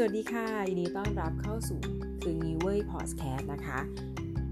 สวัสดีค่ะยินดีต้อนรับเข้าสู่คืองี้เว้ยพอดแคสต์นะคะ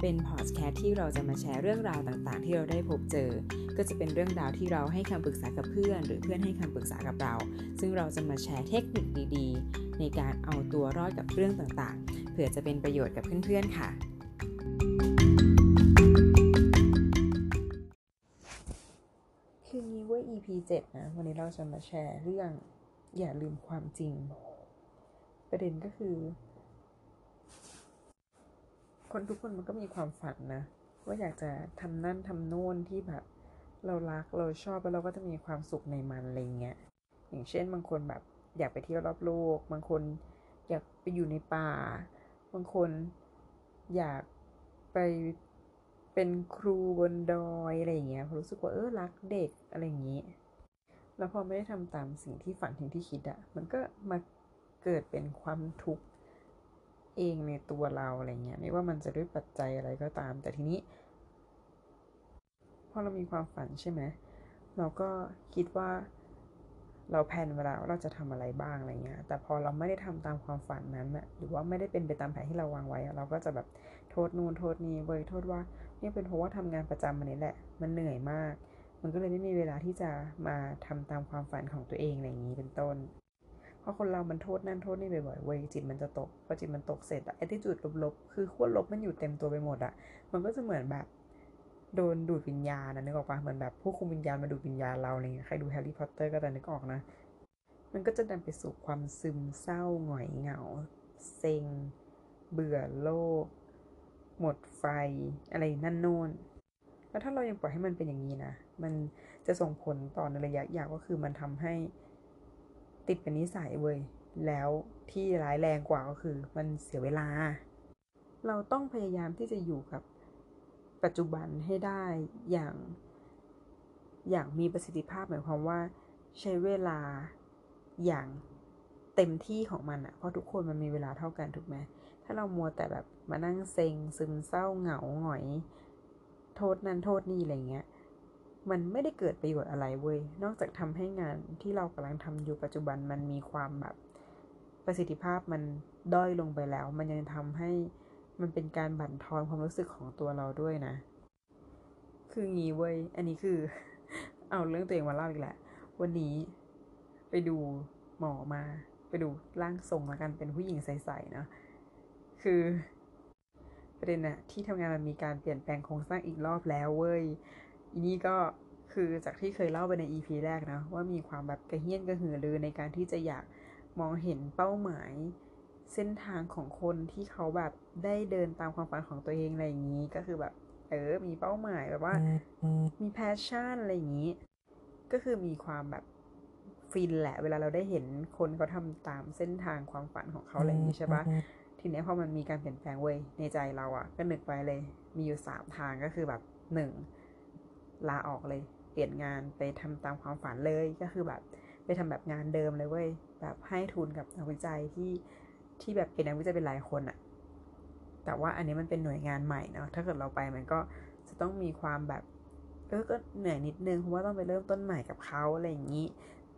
เป็นพอดแคสต์ที่เราจะมาแชร์เรื่องราวต่างๆ ที่เราได้พบเจอ ก็จะเป็นเรื่องราวที่เราให้คำปรึกษากับเพื่อน หรือเพื่อนให้คำปรึกษากับเรา ซึ่งเราจะมาแชร์เทคนิคดีๆ ในการเอาตัวรอดกับเรื่องต่างๆ เผื่อจะเป็นประโยชน์กับเพื่อนๆค่ะ คืองี้เว้ย EP 7นะวันนี้เราจะมาแชร์เรื่องอย่าลืมความจริง ประเด็นก็คือ คนทุกคนมันก็มีความฝันนะ ว่าอยากจะทำนั่นทำโน่นที่แบบ เรารักเราชอบแล้วเราก็จะมีความสุขในมันอะไรเงี้ยอย่างเช่นบางคนแบบ อยากไปเที่ยวรอบโลก บางคนอยากไปอยู่ในป่า บางคนอยากไปเป็นครูบนดอยอะไรอย่างเงี้ยรู้สึกว่าเออรักเด็กอะไรอย่างงี้ แล้วพอไม่ได้ทำตามสิ่งที่ฝันถึงที่คิดอะมันก็มา เกิดเป็นความทุกข์เองในตัวเราอะไรเงี้ยไม่ว่ามันจะด้วยปัจจัยอะไรก็ตาม แต่ทีนี้พอเรามีความฝันใช่ไหมเราก็คิดว่าเราแพนเวลาว่าเราจะทำอะไรบ้างอะไรเงี้ย แต่พอเราไม่ได้ทำตามความฝันนั้นอะหรือว่าไม่ได้เป็นไปตามแผนที่เราวางไว้ เราก็จะแบบโทษนู่นโทษนี่เว้ยโทษว่านี่เป็นเพราะว่าทำงานประจำมันนี้แหละ มันเหนื่อยมาก มันก็เลยไม่มีเวลาที่จะมาทำตามความฝันของตัวเองอะไรอย่างนี้เป็นต้น พอคนเรามันโทษนั่นโทษนี่บ่อยๆเว้ยจิตมันจะตกพอจิตมันตกเสร็จอะไอ้ที่จุดลบๆคือขั้วลบมันอยู่เต็มตัวไปหมดอะมันก็จะเหมือนแบบโดนดูดวิญญาณนะนึกออกปะเหมือนแบบผู้คุมวิญญาณมาดูดวิญญาณเราอะไรเงี้ยใครดูแฮร์รี่พอตเตอร์ก็จะนึกออกนะ มันก็จะนำไปสู่ความซึมเศร้าหงอยเหงา เซ็ง เบื่อโลก หมดไฟ อะไรนั่นโน่นแล้วถ้าเรายังปล่อยให้มันเป็นอย่างนี้นะ มันจะส่งผลต่อในระยะยาวก็คือมันทำให้ ติดเป็นนิสัยเว้ยแล้วที่ร้ายแรงกว่าก็คือ มันเสียเวลา เราต้องพยายามที่จะอยู่กับปัจจุบันให้ได้อย่างอย่างมีประสิทธิภาพหมายความว่า ใช้เวลาอย่างเต็มที่ของมันอะเพราะทุกคนมันมีเวลาเท่ากันถูกไหมถ้าเรามัวแต่แบบมานั่งเซ็งซึมเศร้าเหงาหงอย โทษนั้นโทษนี่อะไรเงี้ย มันไม่ได้เกิดประโยชน์อะไรเว้ย นอกจากทำให้งานที่เรากำลังทำอยู่ปัจจุบันมันมีความแบบประสิทธิภาพมันด้อยลงไปแล้ว มันยังทำให้มันเป็นการบั่นทอนความรู้สึกของตัวเราด้วยนะ คืองี้เว้ย อันนี้คือ เอาเรื่องตัวเองมาเล่าอีกแหละ วันนี้ไปดูหมอมา ไปดูร่างทรงมากันเป็นผู้หญิงใสๆเนะคือประเด็นอะที่ทำงานมันมีการเปลี่ยนแปลงโครงสร้างอีกรอบแล้วเว้ย อีนี่ก็คือจากที่เคยเล่าไปใน EP แรกนะ ว่ามีความแบบกระเฮี้ยนกระหือรือในการที่จะอยากมองเห็นเป้าหมาย เส้นทางของคนที่เขาแบบได้เดินตามความฝันของตัวเองอะไรอย่างนี้ก็คือแบบ เออ มีเป้าหมายแบบว่า มีแพชชั่นอะไรอย่างนี้ ก็คือมีความแบบฟินแหละ เวลาเราได้เห็นคนเขาทำตามเส้นทางความฝันของเขาอะไรอย่างนี้ใช่ปะทีนี้พอมันมีการเปลี่ยนแปลงเว้ยในใจเราอะ่ะ ก็นึกไปเลย มีอยู่สามทางก็คือแบบหนึ่ง ลาออกเลย เปลี่ยนงานไปทำตามความฝันเลยก็คือแบบไปทำแบบงานเดิมเลยเว้ยแบบให้ทุนกับนักวิจัยที่ที่แบบเป็นนักวิจัยเป็นหลายคนอะแต่ว่าอันนี้มันเป็นหน่วยงานใหม่เนาะถ้าเกิดเราไปมันก็จะต้องมีความแบบเออก็เหนื่อยนิดนึงเพราะว่าต้องไปเริ่มต้นใหม่กับเขาอะไรอย่างนี้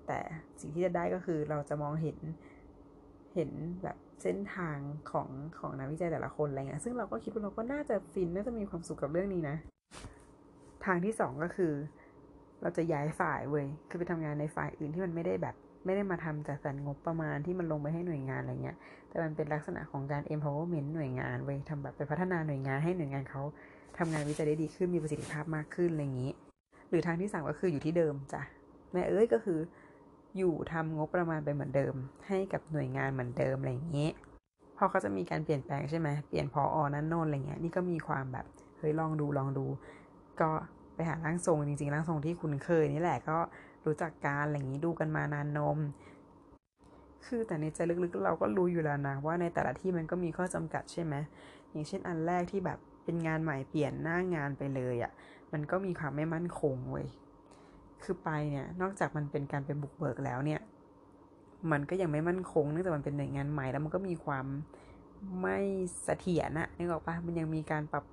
แต่สิ่งที่จะได้ก็คือเราจะมองเห็นเห็นแบบเส้นทางของของนักวิจัยแต่ละคนอะไรเงี้ยซึ่งเราก็คิดว่าเราก็น่าจะฟินน่าจะมีความสุขกับเรื่องนี้นะ ทางที่สองก็คือ เราจะย้ายฝ่ายเว้ยคือไปทำงานในฝ่ายอื่นที่มันไม่ได้แบบไม่ได้มาทำจากสรรงบประมาณที่มันลงไปให้หน่วยงานอะไรเงี้ย แต่มันเป็นลักษณะของการ empowerment หน่วยงานเว้ยทำแบบไปพัฒนาหน่วยงานให้หน่วยงานเขาทำงานวิจัยได้ดีขึ้นมีประสิทธิภาพมากขึ้นอะไรอย่างนี้ หรือทางที่สามก็คืออยู่ที่เดิมจ้ะแม่เอ้ยก็คือ อยู่ทำงบประมาณไปเหมือนเดิม ให้กับหน่วยงานเหมือนเดิมอะไรอย่างนี้พอเขาจะมีการเปลี่ยนแปลงใช่ไหมเปลี่ยนพออนั่นโน่นอะไรเงี้ยนี่ก็มีความแบบเฮ้ยลองดูลองดู ก็ไปหาร่างทรงจริงๆร่างทรงที่คุณเคยนี่แหละก็รู้จักการอะไรอย่างนี้ดูกันมานานนม คือแต่ในใจลึกๆ เราก็รู้อยู่แล้วนะว่าในแต่ละที่มันก็มีข้อจำกัดใช่ไหมอย่างเช่นอันแรกที่แบบเป็นงานใหม่เปลี่ยนหน้างานไปเลยอะ่ะมันก็มีความไม่มั่นคงเว้ยคือไปเนี่ยนอกจากมันเป็นการเป็นบุกเบิกแล้วเนี่ย มันก็ยังไม่มั่นคงเนื่องจากมันเป็นหน่วยงานใหม่แล้วมันก็มีความไม่เสถียรนะนึกออกปะมันยังมีการปรับ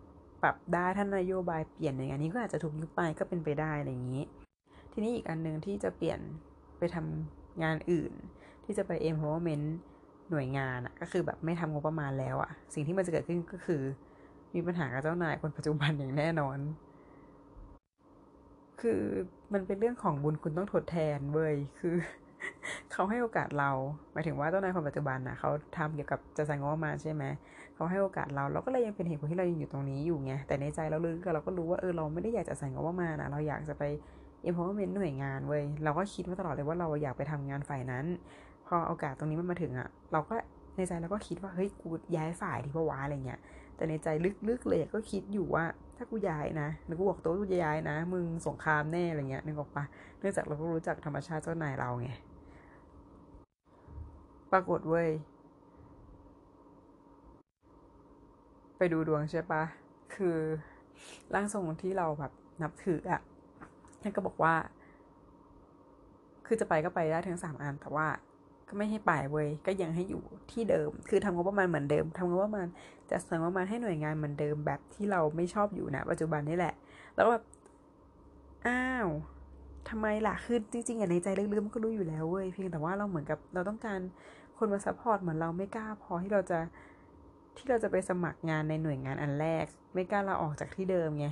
ปรับได้ท่านนโยบายเปลี่ยนอย่างนี้ก็อาจจะถูกยุบไปก็เป็นไปได้อะไรอย่างนี้ ทีนี้อีกอันหนึ่งที่จะเปลี่ยนไปทำงานอื่น ที่จะไป empowerment หน่วยงานอะก็คือแบบไม่ทำงบประมาณแล้วอะสิ่งที่มันจะเกิดขึ้นก็คือ มีปัญหากับเจ้านายคนปัจจุบันอย่างแน่นอน คือมันเป็นเรื่องของบุญคุณต้องทดแทนเว้ยคือ เขาให้โอกาสเรา หมายถึงว่าเจ้านายคนปัจจุบันนะเขาทำเกี่ยวกับจะใส่งบประมาณใช่ไหมเขาให้โอกาสเราเราก็เลยยังเป็นเหตุผลที่เรายังอยู่ตรงนี้อยู่ไงแต่ในใจเราลึกเราก็รู้ว่าเออเราไม่ได้อยากจะใส่งบประมาณนะเราอยากจะไป empowerment หน่วยงานเว้ยเราก็คิดมาตลอดเลยว่าเราอยากไปทำงานฝ่ายนั้น พอโอกาสตรงนี้มันมาถึงอะ่ะเราก็ในใจเราก็คิดว่าเฮ้ยกูย้ายฝ่ายที่พวะอะไรเงี้ยแต่ในใจลึกๆเลยก็คิดอยู่ว่าถ้ากูย้ายนะแล้วกูบอกตัวกูจะย้ายนะ มึงสงครามแน่อะไรเงี้ยนึกออกปะเนื่องจากเราก็รู้จักธรรมชาติเจ้านายเราไง ปรากฏเว้ย ไปดูดวงใช่ปะ คือร่างทรงที่เราแบบนับถืออะท่านก็บอกว่า คือจะไปก็ไปได้ทั้งสามอัน แต่ว่าก็ไม่ให้ไปเว้ย ก็ยังให้อยู่ที่เดิม คือทำงบประมาณเหมือนเดิมทำงบประมาณจะเสนองบประมาณให้หน่วยงานเหมือนเดิมแบบที่เราไม่ชอบอยู่นะปัจจุบันนี่แหละ แล้วแบบ อ้าวทำไมล่ะ คือจริงๆอะในใจลึกๆมันก็รู้อยู่แล้วเว้ย เพียงแต่ว่าเราเหมือนกับเราต้องการ คนมา support เหมือนเราไม่กล้าพอที่เราจะที่เราจะไปสมัครงานในหน่วยงานอันแรก ไม่กล้าเราออกจากที่เดิมไง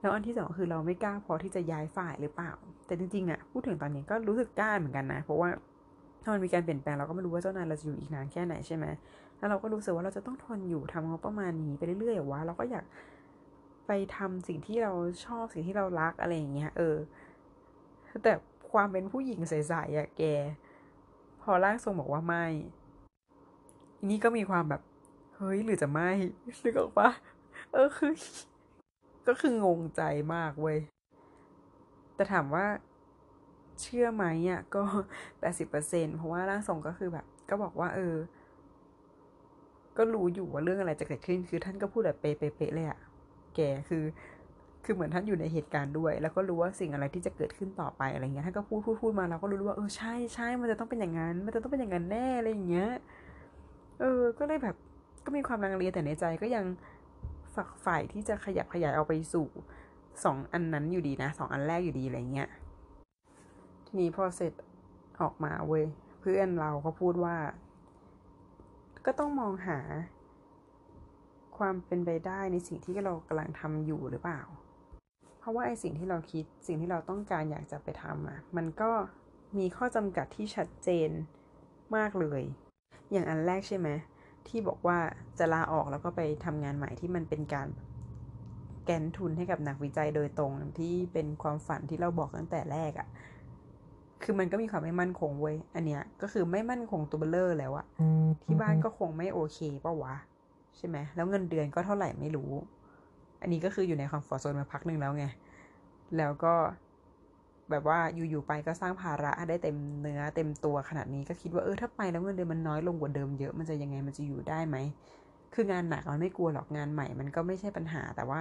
แล้วอันที่สองคือเราไม่กล้าพอที่จะย้ายฝ่ายหรือเปล่า แต่จริงๆอะพูดถึงตอนนี้ก็รู้สึกกล้าเหมือนกันนะ เพราะว่าถ้ามันมีการเปลี่ยนแปลงเราก็ไม่รู้ว่าเจ้านายเราจะอยู่อีกนานแค่ไหนใช่ไหมแล้วเราก็รู้สึกว่าเราจะต้องทนอยู่ทำงบประมาณนี้ไปเรื่อยๆว่าเราก็อยากไปทำสิ่งที่เราชอบสิ่งที่เรารักอะไรอย่างเงี้ยเออแต่ความเป็นผู้หญิงใสๆอะแก พอร่างทรงบอกว่าไม่อันนี้ก็มีความแบบ เฮ้ยหรือจะไม่นึกออกปะเออคือ ก็คืองงใจมากเว้ย แต่ถามว่าเชื่อไหมอะก็แปดสิบเปอร์เซ็นเพราะว่าร่างทรงก็คือแบบ ก็บอกว่า เออ ก็รู้อยู่ว่าเรื่องอะไรจะเกิดขึ้น คือท่านก็พูดแบบเป๊ะๆเลยอะ แกคือ คือเหมือนท่านอยู่ในเหตุการณ์ด้วย แล้วก็รู้ว่าสิ่งอะไรที่จะเกิดขึ้นต่อไปอะไรเงี้ยท่านก็พูดพูดพูดมาเราก็รู้ว่าเออใช่ใช่มันจะต้องเป็นอย่างนั้น มันจะต้องเป็นอย่างนั้นแน่อะไรอย่างเงี้ย เออ ก็เลยแบบก็มีความลังเลแต่ในใจก็ยังฝักฝ่ายที่จะขยับขยายเอาไปสู่สองอันนั้นอยู่ดีนะสองอันแรกอยู่ดีอะไรเงี้ยทีนี้พอเสร็จออกมาเว้ยเพื่อนเราก็พูดว่า ก็ต้องมองหาความเป็นไปได้ในสิ่งที่เรากำลังทำอยู่หรือเปล่า เพราะว่าไอสิ่งที่เราคิดสิ่งที่เราต้องการอยากจะไปทำอะมันก็มีข้อจำกัดที่ชัดเจนมากเลย อย่างอันแรกใช่ไหมที่บอกว่าจะลาออกแล้วก็ไปทำงานใหม่ที่มันเป็นการแกนทุนให้กับนักวิจัยโดยตรงที่เป็นความฝันที่เราบอกตั้งแต่แรกอะ่ะคือมันก็มีความไม่มั่นคงเว้ย อันเนี้ยก็คือไม่มั่นคงตัวเบ้อเร่อแล้วอะที่บ้านก็คงไม่โอเคป่าวะ ใช่ไหม แล้วเงินเดือนก็เท่าไหร่ไม่รู้ อันนี้ก็คืออยู่ใน comfort zone มาพักหนึ่งแล้วไง แล้วก็แบบว่าอยู่ๆไปก็สร้างภาระได้เต็มเนื้อเต็มตัวขนาดนี้ก็คิดว่าเออถ้าไปแล้วเงินเดือนมันน้อยลงกว่าเดิมเยอะมันจะยังไงมันจะอยู่ได้ไหม คืองานหนักมันไม่กลัวหรอกงานใหม่มันก็ไม่ใช่ปัญหา แต่ว่า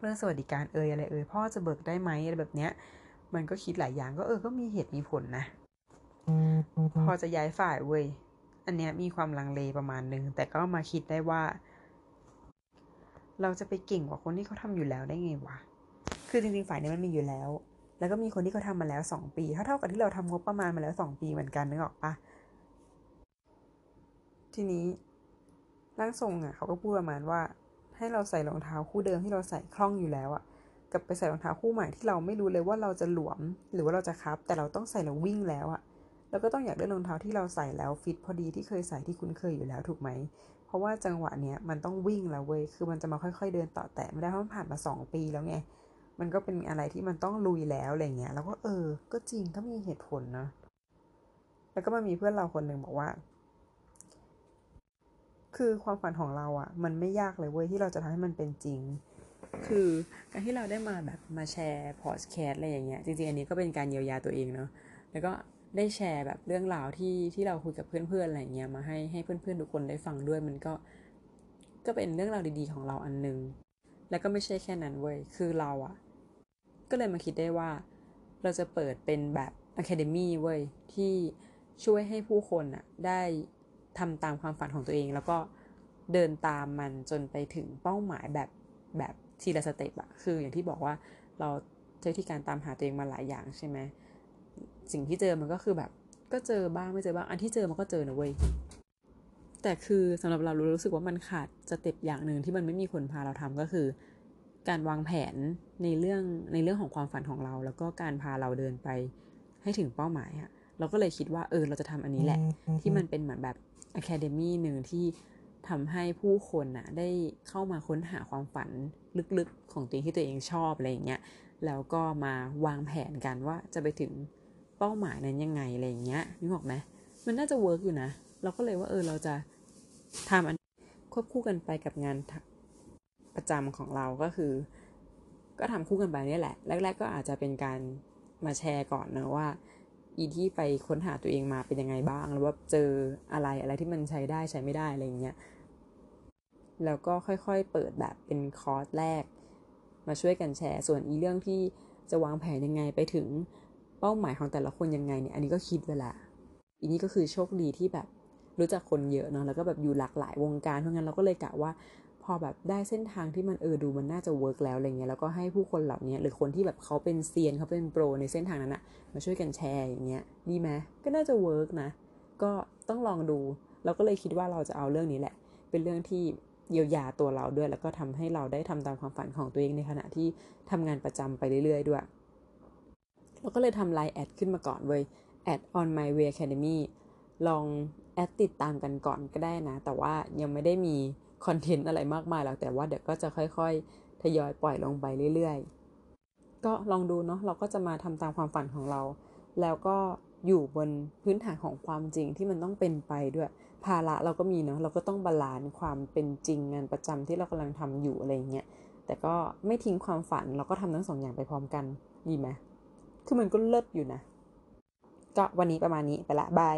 เรื่องสวัสดิการเอ่ยอะไรเอ่ยพ่อจะเบิกได้ไหมอะไรแบบเนี้ย มันก็คิดหลายอย่างก็เออก็มีเหตุมีผลนะพอจะย้ายฝ่ายเว้ยอันเนี้ยมีความลังเลประมาณนึงแต่ก็มาคิดได้ว่า เราจะไปเก่งกว่าคนที่เขาทำอยู่แล้วได้ไงวะ คือจริงๆฝ่ายนี้มันมีอยู่แล้ว แล้วก็มีคนที่เขาทามาแล้วสองปีเท่าเท่ากับที่เราทำงบประมาณมาแล้วสองปีเหมือนกันนึกออกปะทีนี้ร่างทรงอะเขาก็พูดประมาณว่า ให้เราใส่รองเท้าคู่เดิมที่เราใส่คล่องอยู่แล้วอะกับไปใส่รองเท้าคู่ใหม่ที่เราไม่รู้เลยว่าเราจะหลวม หรือว่าเราจะคับ แต่เราต้องใส่แล้ววิ่งแล้วอะแล้วก็ต้องอยากได้รองเท้าที่เราใส่แล้วฟิตพอดีที่เคยใส่ที่คุ้นเคยอยู่แล้วถูกไหม ราะว่าจังหวะเนี้ยมันต้องวิ่งแล้วเว้ย คือมันจะมาค่อย ๆ เดินต่อแต่ไม่ได้เพราะมันผ่านมาสองปีแล้วไง มันก็เป็นอะไรที่มันต้องลุยแล้วอะไรเงี้ย แล้วก็เออ ก็จริงก็มีเหตุผลนะ แล้วก็มามีเพื่อนเราคนหนึ่งบอกว่า คือความฝันของเราอะ่ะ มันไม่ยากเลยเว้ยที่เราจะทำให้มันเป็นจริง คือการที่เราได้มาแบบมาแชร์พอดแคสต์อะไรอย่างเงี้ย จริงๆ อันนี้ก็เป็นการเยียวยาตัวเองเนาะ แล้วก็ ได้แชร์แบบเรื่องราวที่ที่เราคุยกับเพื่อนๆอะไรเงี้ยมาให้ให้เพื่อนๆทุกคนได้ฟังด้วยมันก็ ก็เป็นเรื่องราวดีๆของเราอันนึง แล้วก็ไม่ใช่แค่นั้นเว้ยคือเราอะก็เลยมาคิดได้ว่า เราจะเปิดเป็นแบบ academy เว้ยที่ช่วยให้ผู้คนอะได้ทำตามความฝันของตัวเอง แล้วก็เดินตามมันจนไปถึงเป้าหมายแบบแบบทีละ step อะคืออย่างที่บอกว่าเราใช้ที่การตามหาตัวเองมาหลายอย่างใช่ไหม สิ่งที่เจอมันก็คือแบบก็เจอบ้างไม่เจอบ้างอันที่เจอมันก็เจอนะเว้ยแต่คือสำหรับเรารู้สึกว่ามันขาด step อย่างหนึ่งที่มันไม่มีคนพาเราทำก็คือ การวางแผนในเรื่องในเรื่องของความฝันของเรา แล้วก็การพาเราเดินไปให้ถึงเป้าหมายอะเราก็เลยคิดว่าเออเราจะทำอันนี้แหละ ที่มันเป็นเหมือนแบบ academy หนึ่งที่ทำให้ผู้คนน่ะได้เข้ามาค้นหาความฝันลึกๆ ของตัวเองที่ตัวเองชอบอะไรอย่างเงี้ยแล้วก็มาวางแผนกันว่าจะไปถึง เป้าหมายนั้นยังไงอะไรอย่างเงี้ยนึกออกไหมมันน่าจะ work อยู่นะ เราก็เลยว่าเออเราจะทำอันควบคู่กันไปกับงานประจำของเราก็คือ ก็ทำคู่กันไปนี่แหละ แรก ๆ ก็อาจจะเป็นการมาแชร์ก่อนนะว่า อีที่ไปค้นหาตัวเองมาเป็นยังไงบ้างหรือว่าเจออะไรอะไรที่มันใช้ได้ใช้ไม่ได้อะไรอย่างเงี้ยแล้วก็ค่อยๆ เปิดแบบเป็นคอร์สแรก มาช่วยกันแชร์ ส่วนอีเรื่องที่จะวางแผนยังไงไปถึง เป้าหมายของแต่ละคนยังไงเนี่ยอันนี้ก็คิดเวลาทีนี้ก็คือโชคดีที่แบบรู้จักคนเยอะเนาะแล้วก็แบบอยู่หลากหลายวงการเพราะงั้นเราก็เลยกะว่า พอแบบได้เส้นทางที่มันเออดูมันน่าจะ work แล้วอะไรเงี้ยแล้วก็ให้ผู้คนเหล่านี้หรือคนที่แบบเขาเป็นเซียนเขาเป็น pro ในเส้นทางนั้นอะมาช่วยกันแชร์อย่างเงี้ยดีไหมก็น่าจะ work นะก็ต้องลองดูเราก็เลยคิดว่าเราจะเอาเรื่องนี้แหละ เป็นเรื่องที่เยียวยาตัวเราด้วย แล้วก็ทำให้เราได้ทำตามความฝันของตัวเองในขณะที่ทำงานประจำไปเรื่อยๆด้วย เราก็เลยทำ LINE add ขึ้นมาก่อนเว้ยแอด on my way academy ลอง add ติดตามกันก่อนก็ได้นะ แต่ว่ายังไม่ได้มี content อะไรมากมายหรอกแต่ว่าเดี๋ยวก็จะค่อยๆ ทยอยปล่อยลงไปเรื่อยๆ ก็ลองดูเนาะเราก็จะมาทำตามความฝันของเรา แล้วก็อยู่บนพื้นฐานของความจริงที่มันต้องเป็นไปด้วย ภาระเราก็มีเนาะเราก็ต้อง balance ความเป็นจริงงานประจำที่เรากำลังทำอยู่อะไรเงี้ยแต่ก็ไม่ทิ้งความฝันเราก็ทำทั้งสองอย่างไปพร้อมกันดีไหม คือมันก็เลิศอยู่นะ ก็วันนี้ประมาณนี้ไปละบาย